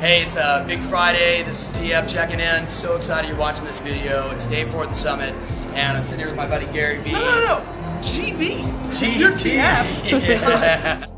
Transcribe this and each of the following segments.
Hey, it's uh, Big Friday. This is TF checking in. So excited you're watching this video. It's day four of the summit, and I'm sitting here with my buddy Gary Vee. No, no, no. GB. GT. You're TF. Yeah.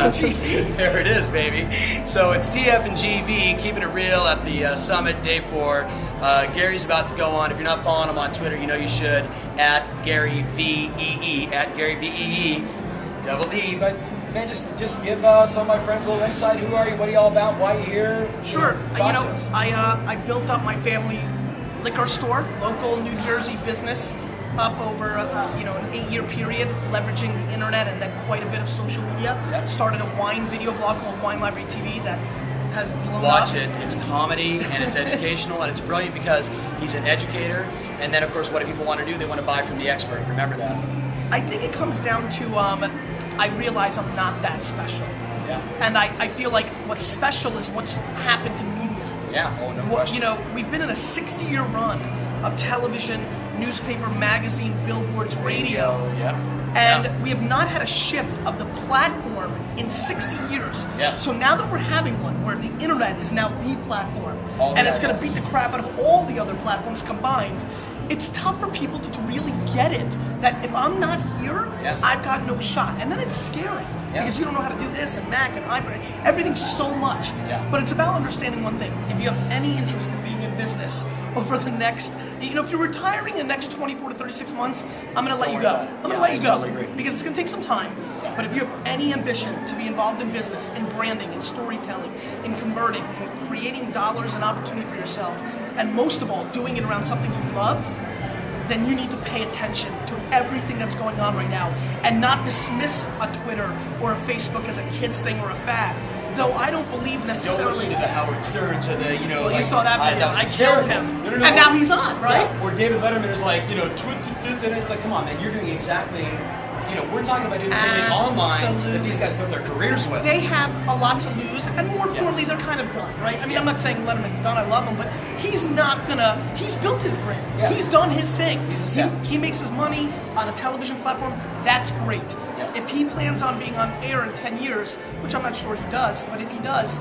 There it is, baby. So it's TF and GV keeping it real at the uh, summit day four. Uh, Gary's about to go on. If you're not following him on Twitter, you know you should. At Gary V E E. At Gary V E E. Double E. But man, just just give uh, some of my friends a little insight. Who are you? What are you all about? Why are you here? Sure. Talk you know. I uh, I built up my family liquor store, local New Jersey business, up over uh, you know an eight-year period, leveraging the internet and then quite a bit of social media. Yep. Started a wine video blog called Wine Library TV that has blown Watch up. it. It's comedy and it's educational and it's brilliant because he's an educator. And then, of course, what do people want to do? They want to buy from the expert. Remember that. I think it comes down to um, I realize I'm not that special. Yeah. And I, I feel like what's special is what's happened to media. Yeah. Oh, no What, question. you know, we've been in a 60 year run of television, newspaper, magazine, billboards, radio. Yeah. And we have not had a shift of the platform in 60 years. Yes. So now that we're having one where the internet is now the platform, All and it's going to beat the crap out of all the other platforms combined, it's tough for people to, to really get it. That if I'm not here, Yes. I've got no shot. And then it's scary. Yes. Because you don't know how to do this and Mac and iPhone. Everything's so much. Yeah. But it's about understanding one thing. If you have any interest in being in business over the next, you know, if you're retiring in the next 24 to 36 months, I'm going to let you go. I'm going to Yeah, let I you go. totally agree. Because it's going to take some time. But if you have any ambition to be involved in business, in branding, in storytelling, in converting, in creating dollars and opportunity for yourself, and most of all, doing it around something you love, then you need to pay attention to everything that's going on right now and not dismiss a Twitter or a Facebook as a kid's thing or a fad. Though I don't believe necessarily. Don't listen to the Howard Sterns or the, you know, Well, you like, saw that I- video. was I killed him. No, no, no. And now he's on, right? Yeah, Or David Letterman is like, you know, it's like, come on, man, you're doing exactly, you know, we're talking about doing something online that these guys put their careers with. They have a lot to lose, and more importantly, Yes. they're kind of done, right? I mean, I'm not saying Letterman's done. I love him, but he's not gonna. He's built his brand. Yeah. He's done his thing. He's he, he makes his money on a television platform. That's great. Yes. If he plans on being on air in 10 years, which I'm not sure he does, but if he does,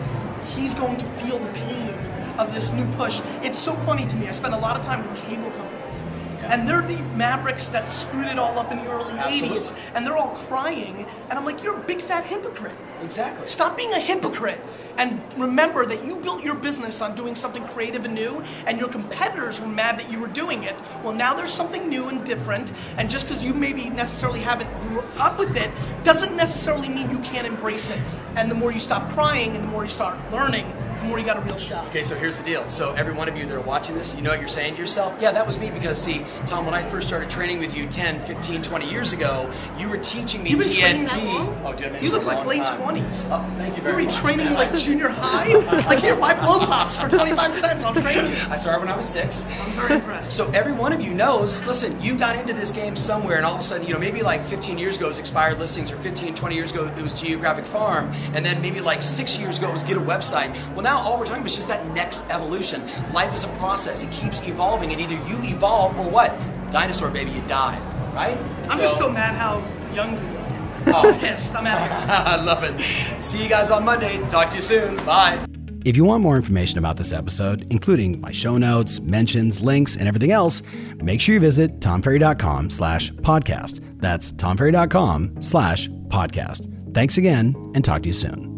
he's going to feel the pain of this new push. It's so funny to me. I spend a lot of time with cable companies. And they're the mavericks that screwed it all up in the early 80s. And they're all crying. And I'm like, you're a big fat hypocrite. Exactly. Stop being a hypocrite and remember that you built your business on doing something creative and new, and your competitors were mad that you were doing it. Well, now there's something new and different, and just because you maybe necessarily haven't grew up with it doesn't necessarily mean you can't embrace it. And the more you stop crying and the more you start learning, the more you got a real shot. Okay, so here's the deal. So every one of you that are watching this, you know what you're saying to yourself? Yeah, that was me because see, Tom, when I first started training with you 10, 15, 20 years ago, you were teaching me You've been TNT. training that long? Oh, dude, You look like late. 20s. Oh, thank you Were very you much. training man. like junior high? like here, buy blow pops for 25 cents. I'll train you. I started when I was six. I'm very impressed. So every one of you knows, listen, you got into this game somewhere and all of a sudden, you know, maybe like 15 years ago it was expired listings or 15, 20 years ago it was geographic farm and then maybe like six years ago it was get a website. Well, now all we're talking about is just that next evolution. Life is a process. It keeps evolving and either you evolve or what? Dinosaur baby, you die, right? I'm So- just still mad how young you look. Oh. I'm pissed. I'm out. I love it. See you guys on Monday. Talk to you soon. Bye. If you want more information about this episode, including my show notes, mentions, links, and everything else, make sure you visit tomferry.com slash podcast. That's tomferry.com slash podcast. Thanks again, and talk to you soon.